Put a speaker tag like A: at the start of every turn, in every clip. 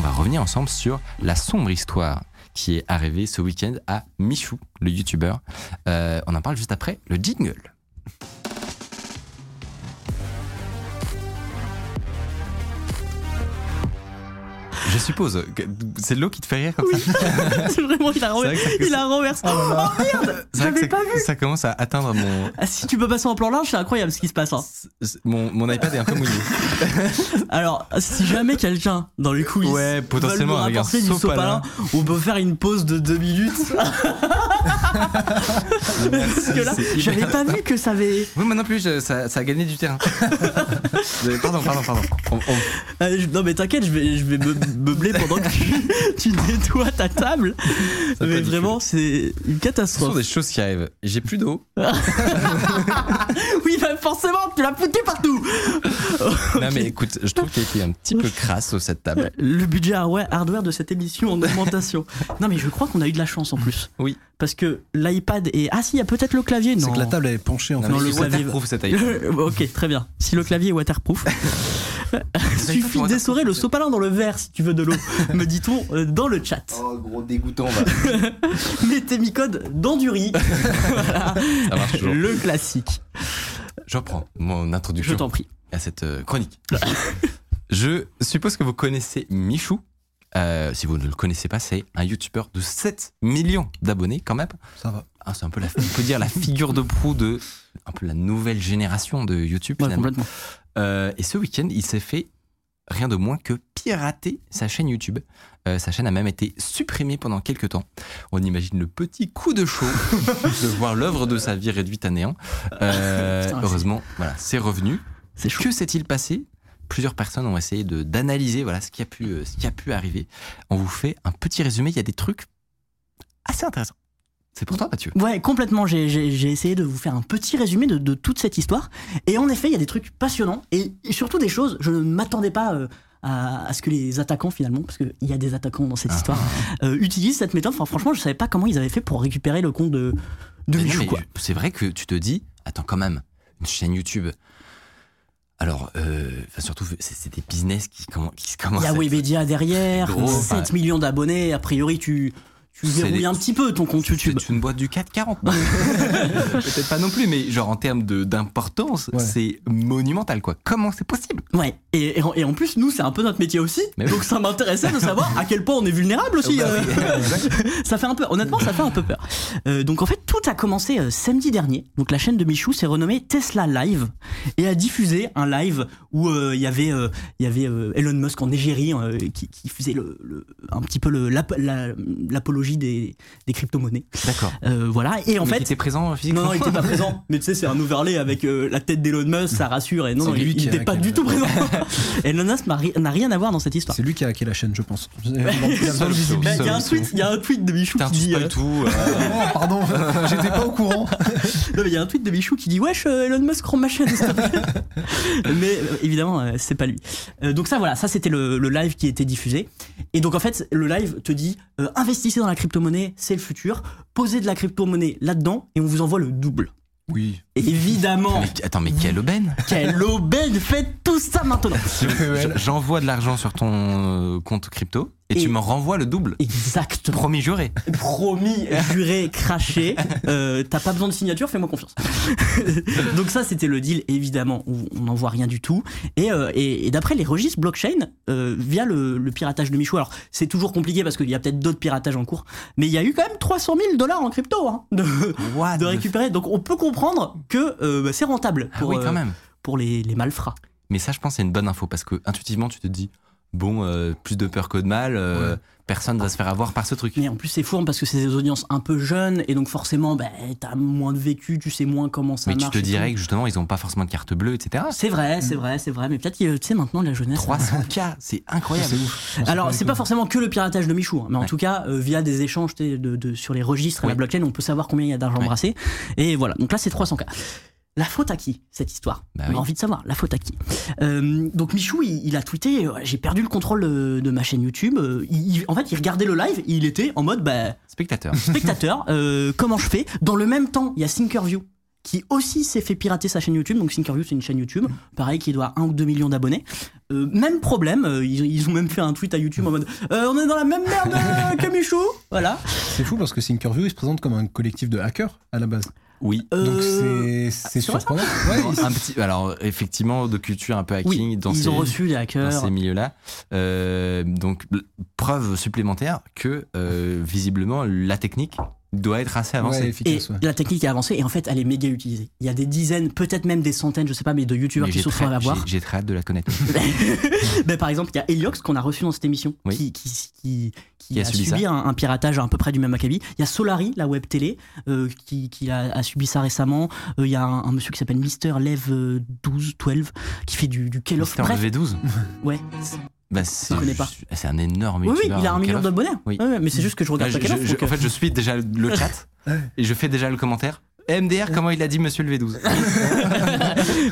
A: On va revenir ensemble sur la sombre histoire qui est arrivée ce week-end à Michou, le youtubeur. Euh, on en parle juste après le jingle. Je suppose c'est l'eau qui te fait rire comme ça.
B: C'est vraiment, il a,
A: que ça-
B: renversé. Oh, merde J'avais
A: ça-
B: pas vu
A: Ça commence à atteindre mon,
B: Ah, Si tu peux passer en plan large, c'est incroyable ce qui se passe. hein.
A: mon, mon iPad est un peu mouillé.
B: Alors, si jamais quelqu'un dans les coulisses
A: Ouais, potentiellement
B: veut rapporter du
A: sopalin.
B: on peut faire une pause de deux minutes. Parce que là, j'avais pas vu que ça avait.
A: Oui, moi non plus, je- ça, ça a gagné du terrain. pardon, pardon, pardon. On- on-
B: Euh, je- non mais t'inquiète, je vais, je vais me meubler pendant que tu, tu nettoies ta table.
A: Ça
B: mais vraiment, c'est une
A: Ce sont
B: catastrophe.
A: des choses qui arrivent. J'ai plus d'eau.
B: Oui, bah forcément, tu l'as foutu partout.
A: Non, mais écoute, je trouve qu'il a été un petit peu crasse sur cette table.
B: Le budget hardware de cette émission en augmentation. non mais je crois qu'on a eu de la chance en plus.
A: Oui.
B: Parce que l'iPad est. Ah si, il y a peut-être le clavier. Non.
C: C'est que la table elle est penchée en
A: Non,
C: fait.
A: mais
B: le
A: est waterproof cet iPad.
B: ok, très bien. Si le clavier est waterproof. Suffit d'essorer le sopalin dans le verre si tu veux de l'eau, me dit-on euh, dans le chat.
A: Oh, gros dégoûtant, va.
B: Mettez mi code dans du riz. Voilà.
A: Ça marche toujours.
B: Le classique.
A: Je reprends mon
B: Je
A: introduction
B: t'en prie.
A: à cette euh, chronique. je suppose que vous connaissez Michou. Euh, si vous ne le connaissez pas, c'est un youtubeur de 7 millions d'abonnés quand même.
C: Ça va.
A: Ah, c'est un peu la, on peut dire la figure de proue de un peu la nouvelle génération de YouTube
B: Ouais,
A: finalement.
B: complètement.
A: Euh, et ce week-end, il s'est fait rien de moins que pirater sa chaîne YouTube. Euh, sa chaîne a même été supprimée pendant quelques temps. On imagine le petit coup de chaud de voir l'œuvre de sa vie réduite à néant. Euh,
B: Putain,
A: heureusement, voilà, c'est revenu. Que s'est-il passé? Plusieurs personnes ont essayé de d'analyser voilà ce qui a pu ce qui a pu arriver. On vous fait un petit résumé. Il y a des trucs assez intéressants. C'est pour toi, Mathieu.
B: Ouais, complètement. J'ai- essayé de vous faire un petit résumé de, de toute cette histoire. Et en effet, il y a des trucs passionnants et, surtout des choses, je ne m'attendais pas euh, à, à ce que les attaquants, finalement, parce qu'il y a des attaquants dans cette
A: Ah.
B: histoire, euh, utilisent cette méthode. Enfin, franchement, je savais pas comment ils avaient fait pour récupérer le compte de, de Michou.
A: C'est vrai que tu te dis, attends quand même, une chaîne YouTube. Alors, euh, enfin, surtout, c'est des business qui, qui se
B: Il
A: commencent.
B: y a Webedia derrière,
A: gros,
B: 7
A: enfin-
B: millions d'abonnés. A priori, tu, tu verrouilles un petit peu ton compte YouTube.
A: C'est une boîte du 440. non Peut-être pas non plus, mais genre en termes d'importance,
C: Ouais.
A: c'est monumental quoi. Comment c'est possible?
B: Ouais, et, et en, et en plus, nous, c'est un peu notre métier aussi.
A: Mais oui.
B: donc ça m'intéressait de savoir à quel point on est vulnérable aussi.
A: Bah
B: euh. ça fait un peu, honnêtement, ça fait un peu peur. Euh, donc en fait, tout a commencé euh, samedi dernier. Donc la chaîne de Michou s'est renommée Tesla Live et a diffusé un live où il y avait, il y avait Elon Musk en égérie qui, qui faisait le, le- un petit peu le- l'ap- la- l'apologie des, des crypto-monnaies.
A: D'accord.
B: Euh, voilà, et en
A: Mais
B: fait.
A: était présent physiquement
B: Non, non, il était pas présent. Mais tu sais, c'est un overlay avec euh, la tête d'Elon Musk, ça rassure. Et non,
C: C'est
B: non,
C: lui
B: il n'était pas du tout présent. Elon Musk n'a ri- n'a rien à voir dans cette histoire.
C: C'est lui qui a hacké la chaîne, je pense. Il y a.
B: Bah, Il y a un tweet, il y a un tweet de Michou qui dit. euh,
A: tout. euh,
C: Oh, pardon, j'étais pas au courant.
B: Non, mais il y a un tweet de Michou qui dit Wesh, euh, Elon Musk rend ma chaîne. mais euh, évidemment, euh, c'est pas lui. Euh, donc, ça, voilà, ça c'était le, le live qui était diffusé. Et donc, en fait, le live te dit euh, investissez dans la crypto-monnaie, c'est le futur. Posez de la crypto-monnaie là-dedans et on vous envoie le double.
C: Oui.
B: Évidemment,
A: mais- attends, mais quelle aubaine
B: quelle aubaine Faites tout ça maintenant
A: Je- J'envoie de l'argent sur ton euh, compte crypto et,
B: Et-
A: tu me renvoies le double.
B: Exactement.
A: Promis juré.
B: Promis, juré, craché. Euh, T'as pas besoin de signature, fais-moi confiance. Donc ça, c'était le deal. Évidemment, on on n'en voit rien du tout. Et, euh, et, et d'après les registres blockchain, euh, via le, le piratage de Michou, alors c'est toujours compliqué parce qu'il y a peut-être d'autres piratages en cours, mais il y a eu quand même 300 000 dollars en crypto hein, de, récupérer. Donc on peut comprendre que bah, c'est rentable
A: Ah
B: pour,
A: oui, quand même.
B: pour les, les malfrats.
A: Mais ça, je pense, c'est une bonne info parce que intuitivement, tu te dis, bon, euh, plus de peur que de mal, euh,
C: Ouais.
A: personne va se faire avoir par ce truc.
B: Mais en plus, c'est fourbe parce que c'est des audiences un peu jeunes et donc forcément, bah, t'as moins de vécu, tu sais moins comment ça
A: Mais tu
B: marche.
A: te
B: et
A: dirais
B: tout.
A: que justement, ils ont pas forcément de carte bleue, etc.
B: C'est vrai, c'est vrai, c'est vrai. Mais peut-être, que, tu sais, maintenant, la jeunesse.
A: 300K, c'est incroyable.
C: C'est ouf.
B: Alors, c'est pas forcément que le piratage de Michou, hein, mais en tout cas, euh, via des échanges tu de, de- sur les registres et la blockchain, on peut savoir combien il y a d'argent
A: Ouais.
B: brassé. Et voilà, donc là, c'est 300K. La faute à qui, cette histoire?
A: Bah
B: On a envie de savoir, la faute à qui? Euh, Donc, Michou, il, il a tweeté euh, J'ai perdu le contrôle de, de ma chaîne YouTube. Euh, il- il- en fait, il regardait le live et il était en mode bah,
A: Spectateur.
B: spectateur, euh, comment je fais? Dans le même temps, il y a Thinkerview qui aussi s'est fait pirater sa chaîne YouTube. Donc Thinkerview, c'est une chaîne YouTube, pareil, qui doit 1 ou 2 millions d'abonnés. Euh, même problème, euh, ils, ils ont même fait un tweet à YouTube en mode euh, On est dans la même merde que Michou Voilà.
C: C'est fou parce que Thinkerview, il se présente comme un collectif de hackers à la base.
A: Oui.
B: Euh,
C: Donc c'est c'est
B: ça
C: surprenant. Ouais,
A: Un petit, alors effectivement, de culture un peu hacking
B: Oui,
A: dans,
B: ils
A: ces,
B: ont reçu
A: dans
B: hackers.
A: ces milieux-là. Euh, donc, preuve supplémentaire que euh, visiblement la technique doit être assez
C: ouais,
A: avancée.
B: Et
C: efficace. ouais.
B: la technique est avancée et en fait elle est méga utilisée. Il y a des dizaines, peut-être même des centaines, je sais pas, mais de youtubeurs qui se sont à voir.
A: j'ai- très hâte de la connaître.
B: Ben, par exemple, il y a Heliox qu'on a reçu dans cette émission,
A: Oui.
B: qui, qui, qui, qui
A: Qui a
B: a,
A: subi
B: subi un, un piratage à peu près du même acabit. Il y a Solari, la web télé, euh, qui, qui a, a subi ça récemment. Euh, il y a un, un monsieur qui s'appelle Mister Lev euh, 12, 12, qui fait du, du Call of.
A: Mister
B: Bref,
A: V12
B: ouais.
A: Bah, c'est juste- C'est un énorme
B: Oui, oui, il a un million d'abonnés.
A: Oui.
B: Ouais, mais c'est juste que je regarde
A: je-
B: pas
A: je-
B: donc,
A: en
B: euh,
A: fait, je suis déjà le chat et je fais déjà le commentaire. MDR, comment il a dit Monsieur le V12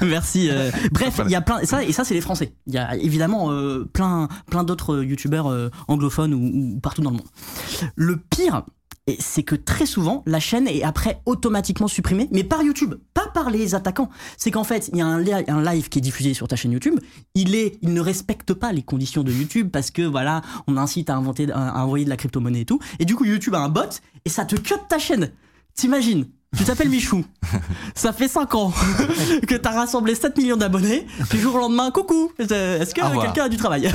B: Merci. euh, Bref,
A: Voilà.
B: il y a plein. Ça, et ça, c'est les Français. Il y a évidemment euh, plein, plein d'autres youtubeurs euh, anglophones ou, ou partout dans le monde. Le pire, c'est que très souvent, la chaîne est après automatiquement supprimée, mais par YouTube, pas par les attaquants. C'est qu'en fait, il y a un, li- un live qui est diffusé sur ta chaîne YouTube. Il est, il ne respecte pas les conditions de YouTube parce que voilà, on incite à inventer, à envoyer de la crypto-monnaie et tout. Et du coup, YouTube a un bot et ça te cut ta chaîne. T'imagines? Tu t'appelles Michou, ça fait 5 ans que t'as rassemblé 7 millions d'abonnés, puis jour au lendemain, coucou, est-ce que quelqu'un a du travail?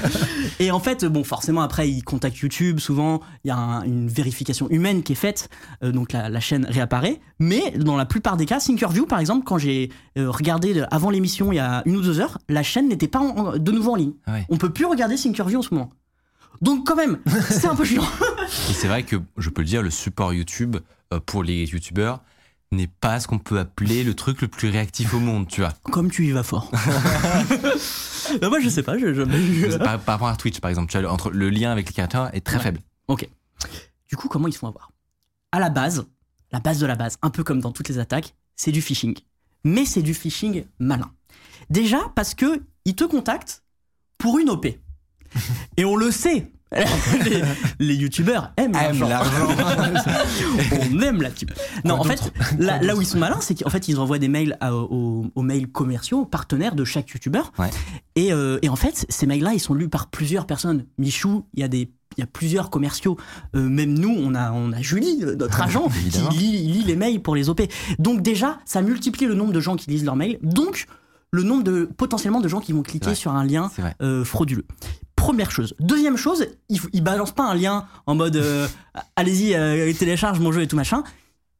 B: Et en fait, bon, forcément, après, ils contactent YouTube, souvent, il y a un- une vérification humaine qui est faite, euh, donc la, la chaîne réapparaît, mais dans la plupart des cas, Thinkerview, par exemple, quand j'ai euh, regardé avant l'émission, il y a une ou deux heures, la chaîne n'était pas en- en- de nouveau en ligne.
A: Ah ouais.
B: On peut plus regarder Thinkerview en ce moment. Donc quand même, c'est un peu chiant.
A: Et c'est vrai que, je peux le dire, le support YouTube euh, pour les youtubeurs n'est pas ce qu'on peut appeler le truc le plus réactif au monde, tu vois.
B: Comme tu y vas fort. Bah, moi, je sais pas, je, je-
A: par, par rapport à Twitch, par exemple, tu vois, le- entre le lien avec les créateurs est très
B: Ouais.
A: faible.
B: Ok. Du coup, comment ils se font avoir? À la base, la base de la base, un peu comme dans toutes les attaques, c'est du phishing. Mais c'est du phishing malin. Déjà parce que ils te contactent pour une OP. Et on le sait. Les, les youtubeurs aiment
A: Aime
B: l'argent. on aime la tube. Non, en fait, là, là où ils sont malins, c'est qu'en fait, ils envoient des mails à- aux, aux mails commerciaux, partenaires de chaque youtubeur.
A: Ouais.
B: Et, euh, et en fait, ces mails-là, ils sont lus par plusieurs personnes. Michou, il y a des il y a plusieurs commerciaux. Euh, même nous, on a, on a Julie, euh, notre agent, qui lit, lit les mails pour les OP. Donc déjà, ça multiplie le nombre de gens qui lisent leurs mails. Donc, le nombre de potentiellement de gens qui vont cliquer sur un lien euh, frauduleux. Première chose. Deuxième chose, ils, ils balancent pas un lien en mode euh, allez-y, euh, télécharge mon jeu et tout machin.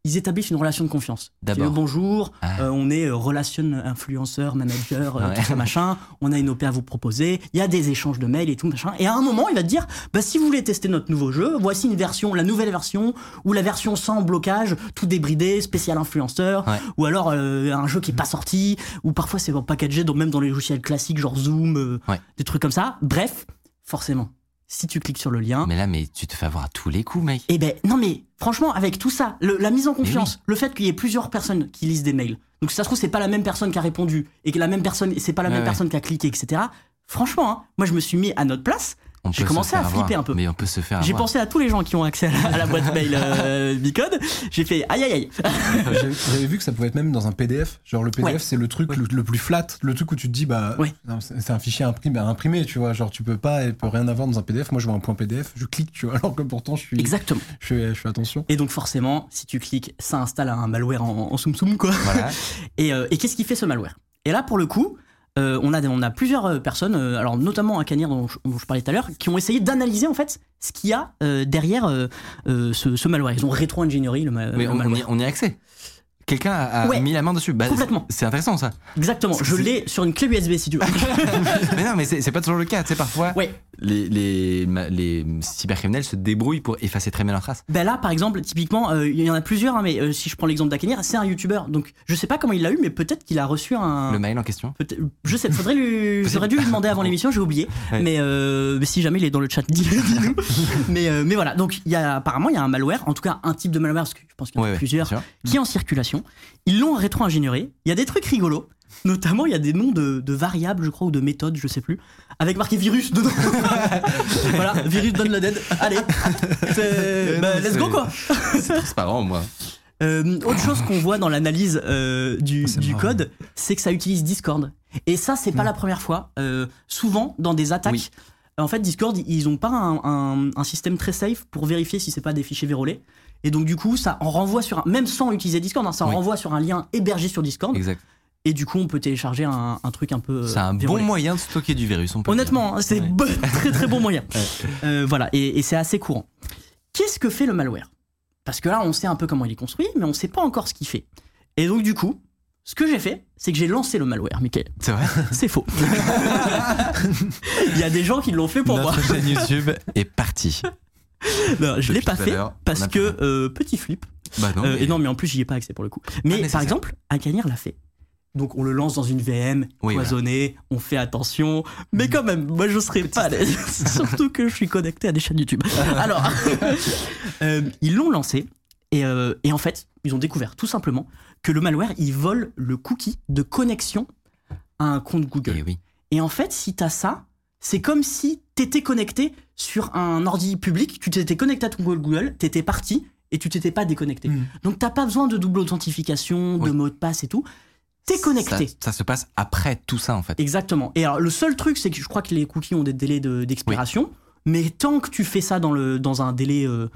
B: Ils établissent une relation de confiance.
A: D'abord.
B: Bonjour,
A: Ah.
B: euh, on est euh, relation influenceur, manager,
A: Ouais.
B: tout ça machin. On a une OP à vous proposer. Il y a des échanges de mails et tout machin. Et à un moment, il va te dire bah, si vous voulez tester notre nouveau jeu, voici une version, la nouvelle version, ou la version sans blocage, tout débridé, spécial influenceur,
A: Ouais.
B: ou alors un jeu qui est pas sorti, ou parfois c'est packagé, donc même dans les logiciels classiques, genre Zoom,
A: Ouais.
B: des trucs comme ça. Bref, forcément, si tu cliques sur le lien,
A: Mais là, mais tu te fais avoir à tous les coups, mec.
B: eh ben non mais franchement avec tout ça, le- la mise en confiance, le fait qu'il y ait plusieurs personnes qui lisent des mails, donc si ça se trouve c'est pas la même personne qui a répondu et que la même personne, c'est pas la
A: Ouais,
B: même
A: ouais.
B: personne qui a cliqué, etc. Franchement, hein, moi je me suis mis à notre place. J'ai commencé à flipper
A: avoir.
B: un peu.
A: Mais on peut se faire
B: J'ai pensé à tous les gens qui ont accès à la, à la boîte mail euh, Bicode. J'ai fait aïe aïe aïe.
C: J'avais j'avais vu que ça pouvait être même dans un PDF. Genre le PDF,
B: Ouais.
C: c'est le truc le, le plus flat, le truc où tu te dis bah
B: Ouais.
C: c'est c'est un fichier imprimé, imprimé, tu vois. Genre tu peux pas, il peut rien avoir dans un PDF. Moi je vois un point PDF, je clique, tu vois. Alors que pourtant je suis,
B: Exactement.
C: je fais, je fais attention.
B: Et donc forcément, si tu cliques, ça installe un malware en, en soum soum quoi.
A: Voilà.
B: Et, euh, et qu'est-ce qui fait ce malware? Et là, pour le coup, euh, on, a, on a plusieurs euh, personnes, euh, alors notamment à Canir dont, je- dont je parlais tout à l'heure, qui ont essayé d'analyser en fait ce qu'il y a euh, derrière ce, ce malware. Ils ont rétro-ingénierie le, ma- le
A: on, on
B: malware.
A: y, on y a accès. Quelqu'un a,
B: Ouais.
A: mis la main dessus. Bah,
B: Complètement.
A: C'est intéressant ça.
B: Exactement. Je l'ai sur une clé USB si tu veux.
A: mais non, mais c'est pas toujours le cas. Tu sais, parfois,
B: ouais.
A: les, les, cybercriminels se débrouillent pour effacer très bien leurs traces.
B: Ben là, par exemple, typiquement, euh, il y en a plusieurs, hein, mais euh, si je prends l'exemple d'Akenir, c'est un youtubeur. Donc, je sais pas comment il l'a eu, mais peut-être qu'il a reçu un.
A: Le mail en question.
B: Je sais, faudrait lui, j'aurais dû lui demander avant l'émission, j'ai oublié.
A: Ouais.
B: Mais, euh, mais si jamais il est dans le chat, dis-le, dis-nous. mais, euh, mais voilà, donc il y a, apparemment il y a un malware, en tout cas un type de malware, parce que je pense qu'il y en a plusieurs, qui est en circulation. Ils l'ont rétro-ingénieur. Il y a des trucs rigolos. Notamment, il y a des noms de, de variables, je crois, ou de méthodes, je sais plus, avec marqué virus dedans. voilà, virus donne la dead. Allez, C'est- bah, let's go quoi.
A: C'est transparent, moi.
B: Euh, autre chose qu'on voit dans l'analyse euh, du,
C: marrant.
B: code, c'est que ça utilise Discord. Et ça, c'est pas
C: Mm.
B: la première fois. Euh, souvent, dans des attaques,
A: Oui.
B: en fait, Discord, ils ont pas un, un- un système très safe pour vérifier si c'est pas des fichiers vérolés. Et donc, du coup, ça en renvoie sur un, même sans utiliser Discord, hein, ça en
A: Oui.
B: renvoie sur un lien hébergé sur Discord.
A: Exact.
B: Et du coup, on peut télécharger un, un truc un peu.
A: C'est un bon moyen de stocker du virus. On peut
B: Honnêtement, hein, c'est
A: Ouais.
B: bon- très très bon moyen. Euh, voilà, et, et c'est assez courant. Qu'est-ce que fait le malware? Parce que là, on sait un peu comment il est construit, mais on sait pas encore ce qu'il fait. Et donc, du coup, ce que j'ai fait, c'est que j'ai lancé le malware, Michael.
A: C'est vrai?
B: C'est faux. il y a des gens qui l'ont fait pour moi.
A: Notre chaîne YouTube est partie.
B: Non, je l'ai pas fait parce
A: a
B: que euh, petit flip.
A: Bah non.
B: Euh,
A: mais-
B: et non, mais en plus, j'y ai pas accès pour le coup. Mais
A: mais
B: par exemple, Akanir l'a fait. Donc on le lance dans une VM
A: Oui,
B: cloisonnée, on fait attention, mais quand même, moi je serais pas. Surtout que je suis connecté à des chaînes YouTube. Alors, euh, ils l'ont lancé et, euh, et en fait, ils ont découvert tout simplement que le malware, il vole le cookie de connexion à un compte Google.
A: Eh oui.
B: Et en fait, si t'as ça, c'est comme si t'étais connecté sur un ordi public, tu t'étais connecté à ton Google, t'étais parti et tu t'étais pas déconnecté.
C: Mm.
B: Donc t'as pas besoin de double authentification, de mot de passe et tout. T'es connecté.
A: Ça, ça se passe après tout ça en fait.
B: Exactement. Et alors le seul truc, c'est que je crois que les cookies ont des délais de- d'expiration, mais tant que tu fais ça dans, le, dans un délai euh,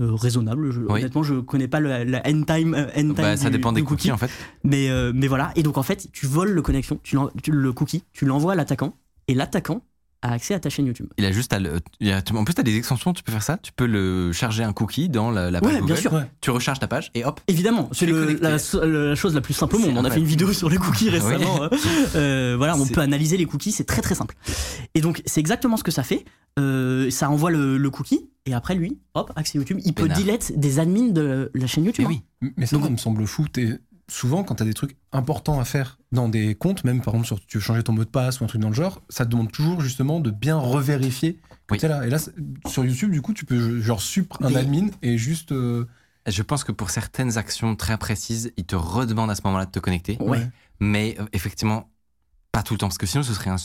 B: euh, raisonnable, je-
A: Oui.
B: honnêtement, je connais pas le- la end time, euh, end time
A: Bah, ça
B: du-
A: dépend des cookies en fait.
B: mais, euh, mais voilà, et donc en fait, tu voles le connexion, tu, tu- le cookie, tu l'envoies à l'attaquant, et l'attaquant a accès à ta chaîne YouTube.
A: Il a juste à le. il y a- en plus, tu as des extensions, tu peux faire ça. Tu peux le charger un cookie dans la, la page
B: Ouais, bien sûr.
C: Ouais.
A: Tu recharges ta page et hop.
B: Évidemment, c'est la, chose la plus simple au monde. On a fait une vidéo sur les cookies récemment. hein. Euh, voilà, on peut analyser les cookies, c'est très très simple. Et donc, c'est exactement ce que ça fait. Euh, ça envoie le, le cookie, et après, lui, hop, accès YouTube. Il peut delete des admins de la chaîne YouTube.
A: Mais
B: hein.
A: oui.
C: Mais ça,
B: Donc-
C: ça me semble fou. T'es- souvent, quand tu as des trucs importants à faire dans des comptes, même par exemple, sur, tu veux changer ton mot de passe ou un truc dans le genre, ça te demande toujours justement de bien revérifier que
A: Oui.
C: t'es là. Et là, sur YouTube, du coup, tu peux genre supr un admin et juste. euh,
A: Je pense que pour certaines actions très précises, il te redemande à ce moment-là de te connecter.
B: Ouais.
A: Mais euh, effectivement, pas tout le temps. Parce que sinon, ce serait
C: Ouais.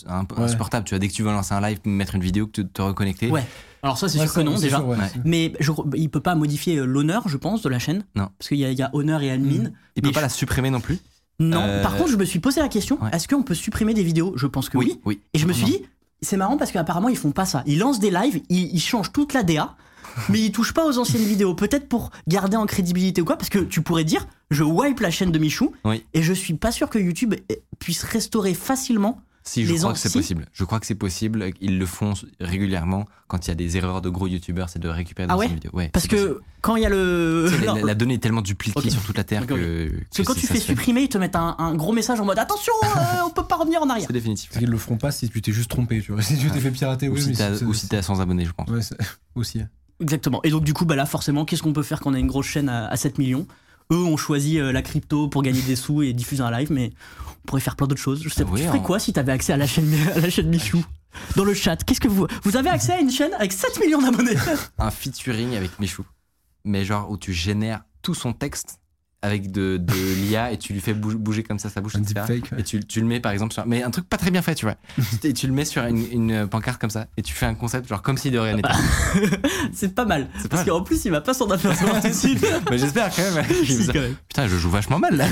A: insupportable. Tu vois, dès que tu veux lancer un live, mettre une vidéo, que tu te reconnecter.
B: Ouais. Alors, ça, c'est
C: ouais,
B: sûr que non, déjà.
C: sûr, ouais,
B: Mais je, il peut pas modifier euh, l'honneur, je pense, de la chaîne.
A: Non.
B: Parce qu'il y, a- il y a honneur et admin.
C: Mm.
A: Il peut pas
B: je-
A: la supprimer non plus.
B: Non.
A: Euh,
B: Par contre, je me suis posé la question
A: Ouais.
B: est-ce qu'on peut supprimer des vidéos? Je pense que oui.
A: oui.
B: Et je me suis
A: Non.
B: dit, c'est marrant parce qu'apparemment ils font pas ça. Ils lancent des lives, ils, ils changent toute la DA, mais ils touchent pas aux anciennes vidéos. Peut-être pour garder en crédibilité ou quoi, parce que tu pourrais dire, je wipe la chaîne de Michou,
A: Oui.
B: et je suis pas sûr que YouTube puisse restaurer facilement.
A: Si, je
B: Les
A: crois que c'est
B: si.
A: possible. Je crois que c'est possible. Ils le font régulièrement quand il y a des erreurs de gros youtubeurs, c'est de récupérer des
B: Ah ouais
A: vidéos. Ouais,
B: Parce
A: possible.
B: que quand il y a le.
A: La,
B: Non,
A: la- la donnée est tellement dupliquée sur toute la Terre que.
B: parce que quand tu fais supprimer, ils te mettent un, un gros message en mode attention, euh, on peut pas revenir en arrière.
A: C'est définitif.
C: Parce qu'ils le feront pas si tu t'es juste trompé, tu vois. Si tu t'es fait pirater,
A: Ou
C: oui,
A: si t'as ou si t'es à 100 abonnés, je pense.
C: Ouais, aussi.
B: Exactement. Et donc du coup, bah là, forcément, qu'est-ce qu'on peut faire quand on a une grosse chaîne à, à 7 millions? Eux ont choisi euh, la crypto pour gagner des sous et diffuser un live, mais on pourrait faire plein d'autres choses. Je sais pas,
A: Oui,
B: tu ferais
A: en-
B: quoi si t'avais accès à la chaîne, à la chaîne Michou Dans le chat, qu'est-ce que vous... Vous avez accès à une chaîne avec 7 millions d'abonnés?
A: Un featuring avec Michou. Mais genre où tu génères tout son texte avec de, de l'IA et tu lui fais bouger, comme ça sa bouche,
C: Un
A: etc.
C: ouais.
A: Et tu, tu le mets par exemple sur. Mais un truc pas très bien fait, tu vois. et tu le mets sur une, une pancarte comme ça et tu fais un concept genre comme si de rien n'était.
B: C'est pas mal.
A: Pas
B: Parce qu'en plus, il va pas s'en apercevoir tout de suite.
A: Mais j'espère quand même.
B: Si, quand même.
A: Putain, je joue vachement mal là.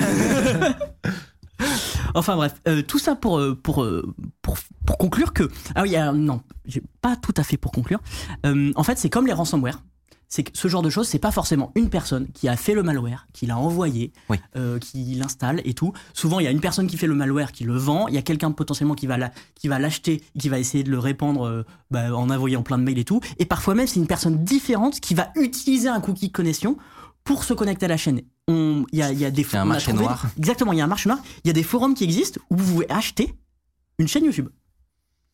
B: Enfin bref, euh, tout ça pour, euh, pour, euh, pour, pour conclure que... Ah oui, euh, non, j'ai pas tout à fait pour conclure. Euh, en fait, c'est comme les ransomware. C'est que ce genre de choses, c'est pas forcément une personne qui a fait le malware, qui l'a envoyé,
A: Oui.
B: euh, qui l'installe et tout. Souvent, il y a une personne qui fait le malware, qui le vend. Il y a quelqu'un potentiellement qui va la- qui va l'acheter, qui va essayer de le répandre euh, bah, en envoyant plein de mails et tout. Et parfois même, c'est une personne différente qui va utiliser un cookie de connexion pour se connecter à la chaîne, il y a, il y a des
A: Il y a un
B: on a
A: marché
B: trouvé-
A: noir.
B: Exactement, il y a un marché noir. Il y a des forums qui existent où vous pouvez acheter une chaîne YouTube.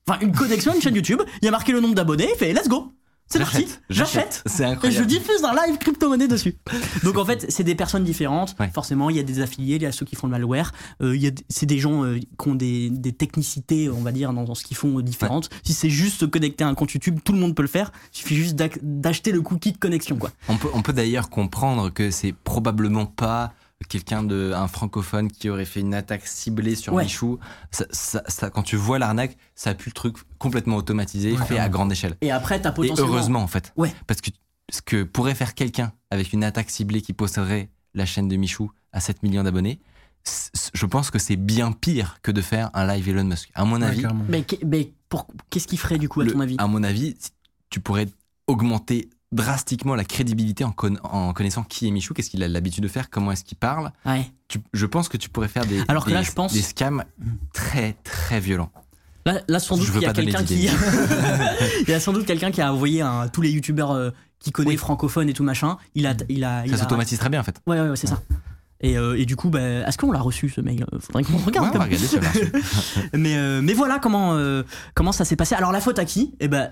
B: Enfin, une connexion à une chaîne YouTube. Il y a marqué le nombre d'abonnés. Il fait let's go. C'est parti. J'achète. Et je diffuse un live crypto-monnaie dessus. Donc en fait, c'est des personnes différentes.
A: Ouais.
B: Forcément, il y a des affiliés, il y a ceux qui font le malware. Euh, il y a d- c'est des gens euh, qui ont des, des technicités, on va dire, dans, dans ce qu'ils font euh, différentes. Si c'est juste se connecter à un compte YouTube, tout le monde peut le faire. Il suffit juste d'ac- d'acheter le cookie de connexion, quoi.
A: On peut, on peut d'ailleurs comprendre que c'est probablement pas quelqu'un de un francophone qui aurait fait une attaque ciblée sur
B: Ouais.
A: Michou. Ça, ça- ça- quand tu vois l'arnaque, ça pue le truc complètement automatisé,
C: Ouais,
A: fait à grande échelle.
B: Et après, t'as
A: Et
B: potentiellement.
A: heureusement en fait.
B: Ouais.
A: Parce que ce que pourrait faire quelqu'un avec une attaque ciblée qui posséderait la chaîne de Michou à 7 millions d'abonnés, je pense que c'est bien pire que de faire un live Elon Musk. À mon avis.
B: Mais, mais pour- qu'est-ce qu'il ferait du coup, à
A: le-
B: ton avis?
A: à mon avis, tu pourrais augmenter drastiquement la crédibilité en, conna- en connaissant qui est Michou, qu'est-ce qu'il a l'habitude de faire, comment est-ce qu'il parle.
B: Ouais.
A: Tu- je pense que tu pourrais faire des,
B: Alors que
A: des,
B: là, je pense-
A: des scams très très violents.
B: Là, là, sans doute qu'il y a quelqu'un qui. il y a sans doute quelqu'un qui a envoyé un, tous les youtubeurs euh, qui connaît
A: Oui.
B: francophones et tout machin. Il a, il a, il
A: Ça
B: a-
A: s'automatise très bien en fait.
B: Ouais, ouais, ouais, c'est ça. Et, euh, et du coup, bah, est-ce qu'on l'a reçu ce mail? Faudrait qu'on regarde.
A: Ouais, on
B: quand
A: va
B: même.
A: regarder si on l'a reçu.
B: mais, euh, mais voilà comment, euh, comment ça s'est passé. Alors la faute à qui? Eh ben,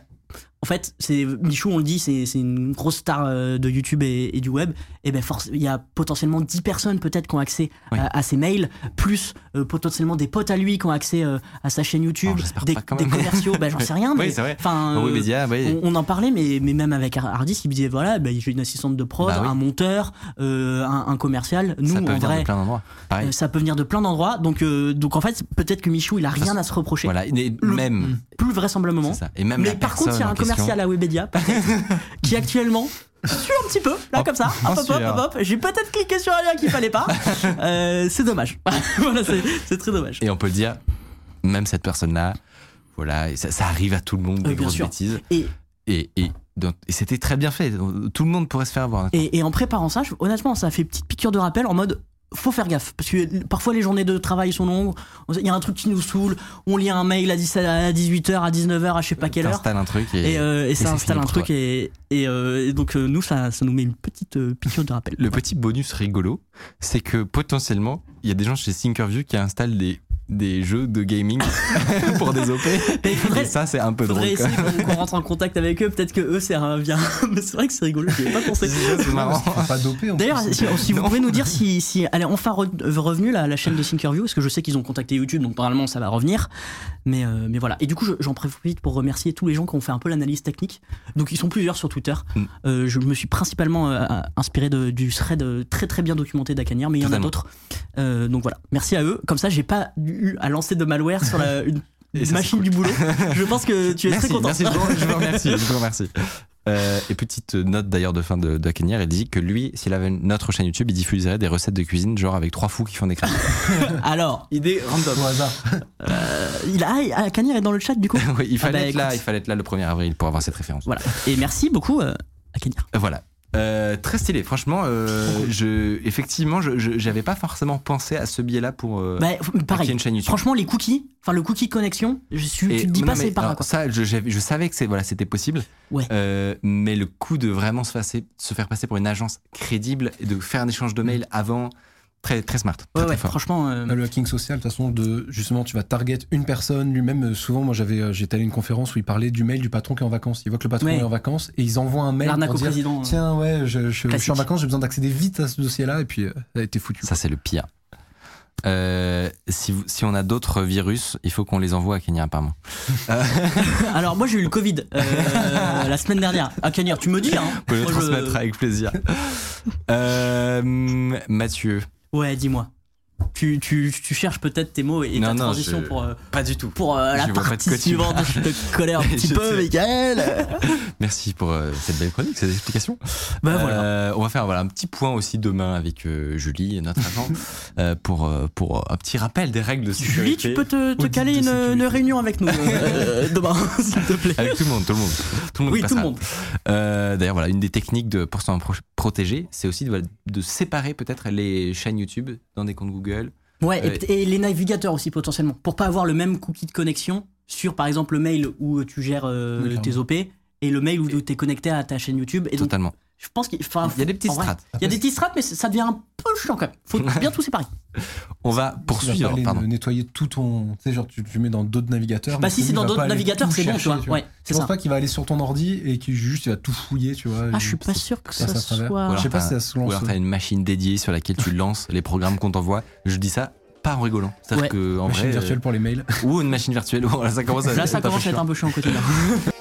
B: en fait, c'est Michou, on le dit, c'est une grosse star euh, de YouTube et, et du web. Et ben, force, il y a potentiellement 10 personnes peut-être qui ont accès
A: Oui.
B: à, à ses mails, plus euh, potentiellement des potes à lui qui ont accès euh, à sa chaîne YouTube,
A: Oh, j'espère
B: des, commerciaux. ben, j'en sais rien.
A: Oui,
B: mais. Enfin, euh, on, on en parlait, mais, mais même avec Hardis, il me disait voilà, ben, j'ai une assistante de prod,
A: Bah
B: un monteur, un, un commercial. Nous,
A: ça peut
B: en
A: venir
B: vrai,
A: de plein d'endroits.
B: Ça peut venir de plein d'endroits. Donc, donc en fait, peut-être que Michou, il a rien à se reprocher.
A: Voilà, et
B: Le-
A: même.
B: Plus vraisemblablement.
A: Ça. Et même
B: Mais par contre, il y a un
A: en
B: commercial à Webedia peut-être, qui actuellement suit un petit peu, là comme ça, hop hop
A: sûr.
B: hop hop. J'ai peut-être cliqué sur un lien qu'il fallait pas. Euh, c'est dommage. voilà, c'est très dommage.
A: Et on peut le dire, même cette personne-là, voilà, et ça, ça arrive à tout le monde,
B: Euh,
A: des grosses
B: sûr.
A: bêtises.
B: Et,
A: Et, et, c'était très bien fait. Tout le monde pourrait se faire avoir.
B: et, et en préparant ça, je- honnêtement, ça a fait petite piqûre de rappel en mode. Faut faire gaffe parce que parfois les journées de travail sont longues. Il y a un truc qui nous saoule. On lit un mail à 17 à 18h, à 19h, à je sais pas quelle heure.
A: T'installes un truc et,
B: Et, euh, et ça installe un truc
A: toi.
B: et, et, euh, et donc euh, nous ça, ça nous met une petite euh, piqûre de rappel.
A: Le petit bonus rigolo, c'est que potentiellement, il y a des gens chez Thinkerview qui installent des, des jeux de gaming pour des OP.
B: Faudrait-
A: et ça, c'est un peu drôle.
B: Essayer qu'on rentre en contact avec eux. Peut-être que eux c'est un bien. Mais c'est vrai que c'est rigolo. J'y avais pas pensé.
A: C'est marrant.
C: Pas en
B: D'ailleurs,
C: plus.
B: si, si vous pouvez nous dire si, si elle est enfin re- revenue la, la chaîne de Thinkerview, parce que je sais qu'ils ont contacté YouTube, donc normalement ça va revenir. Mais, euh, mais voilà. Et du coup, je- j'en profite pour remercier tous les gens qui ont fait un peu l'analyse technique. Donc ils sont plusieurs sur Twitter.
A: Mm.
B: Euh, je me suis principalement euh, inspiré de- du thread euh, très très bien documenté d'Akanir, mais il y en a d'autres. Euh, donc voilà. Merci à eux. Comme ça, j'ai pas eu à lancer de malware sur la, une
A: Et ça,
B: machine du boulot. Je pense que tu es
A: Merci,
B: très content.
A: merci, je vous, remercie. Je vous remercie. Euh, et petite note d'ailleurs de fin de, de il dit que lui, s'il avait notre chaîne YouTube, il diffuserait des recettes de cuisine, genre avec trois fous qui font des crêpes.
B: Alors,
A: Idée random.
C: Au hasard.
B: euh, il a, ah, Akanir est dans le chat du coup.
A: oui, il fallait
B: bah,
A: être là, il fallait être là le 1er avril pour avoir cette référence.
B: Voilà. Et merci beaucoup euh, Akanir.
A: Euh, Voilà. Euh, très stylé, franchement. euh, je, effectivement, je j'avais pas forcément pensé à ce biais-là pour euh,
B: Bah, pareil.
A: une chaîne YouTube.
B: Franchement, les cookies, enfin le cookie connexion, je suis,
A: Et-
B: tu te dis
A: non,
B: pas c'est par là
A: alors,
B: quoi.
A: Ça, je, savais que c'est voilà, c'était possible.
B: Ouais.
A: Euh, mais le coup de vraiment se, passer, se faire passer pour une agence crédible et de faire un échange de mails avant, très très smart, très,
B: Ouais,
A: très
B: ouais,
A: fort.
B: franchement. euh,
C: Le hacking social, de toute façon, de justement, tu vas target une personne lui-même. euh, Souvent, moi, j'avais, euh, j'étais allé à une conférence où il parlait du mail du patron qui est en vacances. Il voit que le patron
B: Ouais.
C: est en vacances et ils envoient un mail
B: L'arnaque
C: pour
B: au
C: dire
B: président.
C: Tiens, ouais, je, je- je suis en vacances, j'ai besoin d'accéder vite à ce dossier-là. Et puis, euh, ça a été foutu.
A: Ça, c'est le pire. Euh, si, si on a d'autres virus, il faut qu'on les envoie à Kenya, apparemment.
B: Alors moi j'ai eu le Covid euh, la semaine dernière. Akanir, tu me dis hein.
A: Vous pouvez le
B: je-
A: transmettre avec plaisir. Euh, Mathieu.
B: Ouais, dis-moi. Tu, tu, tu cherches peut-être tes mots et
A: Non,
B: ta
A: non,
B: transition
A: je-
B: pour, euh,
A: Pas du tout.
B: pour euh, la
A: Je vois pas de
B: partie
A: tu
B: suivante. Je te collais un petit peu. Michael.
A: Merci pour euh, cette belle chronique, cette explication.
B: Bah voilà.
A: Euh, on va faire voilà, un petit point aussi demain avec euh, Julie, notre agent, euh, pour, euh, pour un petit rappel des règles de sécurité.
B: Julie, tu peux te, te caler
C: de
B: une, une réunion avec nous euh, demain, s'il te plaît.
A: Avec tout le monde, tout le monde. Tout le monde
B: Oui, tout le monde.
A: Euh, D'ailleurs, voilà, une des techniques de, pour s'en pro- protéger, c'est aussi de, voilà, de séparer peut-être les chaînes YouTube dans des comptes Google.
B: Ouais, et
A: Euh,
B: et, les navigateurs aussi potentiellement. Pour pas avoir le même cookie de connexion sur par exemple le mail où tu gères euh,
C: Oui,
B: tes OP et le mail où tu es connecté à ta chaîne YouTube. Et donc
A: Totalement.
B: Je pense qu'il
A: y a des petites strates.
B: Il y a des petites strates, mais ça devient un peu chiant quand même. Faut bien tout séparer.
A: On va
C: Tu vas
A: poursuivre.
C: pas aller
A: Pardon.
C: nettoyer tout ton. Tu sais, genre, tu, tu mets dans d'autres navigateurs.
B: Bah si c'est dans d'autres navigateurs, c'est bon, tu vois. Ouais, c'est
C: pense
B: ça.
C: pas qu'il va aller sur ton ordi et qu'il juste il va tout fouiller, tu vois.
B: Ah, je suis pas sûr que
C: ça
B: soit.
A: Ou alors
C: Je sais pas
A: t'as-
C: si ça se
A: Ou
C: lance.
A: alors t'as une machine dédiée sur laquelle tu lances les programmes qu'on t'envoie. Je dis ça pas en rigolant. C'est-à-dire
B: Ouais.
A: que en
C: Machine
A: vrai,
C: virtuelle pour les mails.
A: euh, ou une machine virtuelle. Voilà, ça commence à
B: Là, ça
A: être un peu
B: commence à être
A: chiant.
B: un peu chiant au quotidien.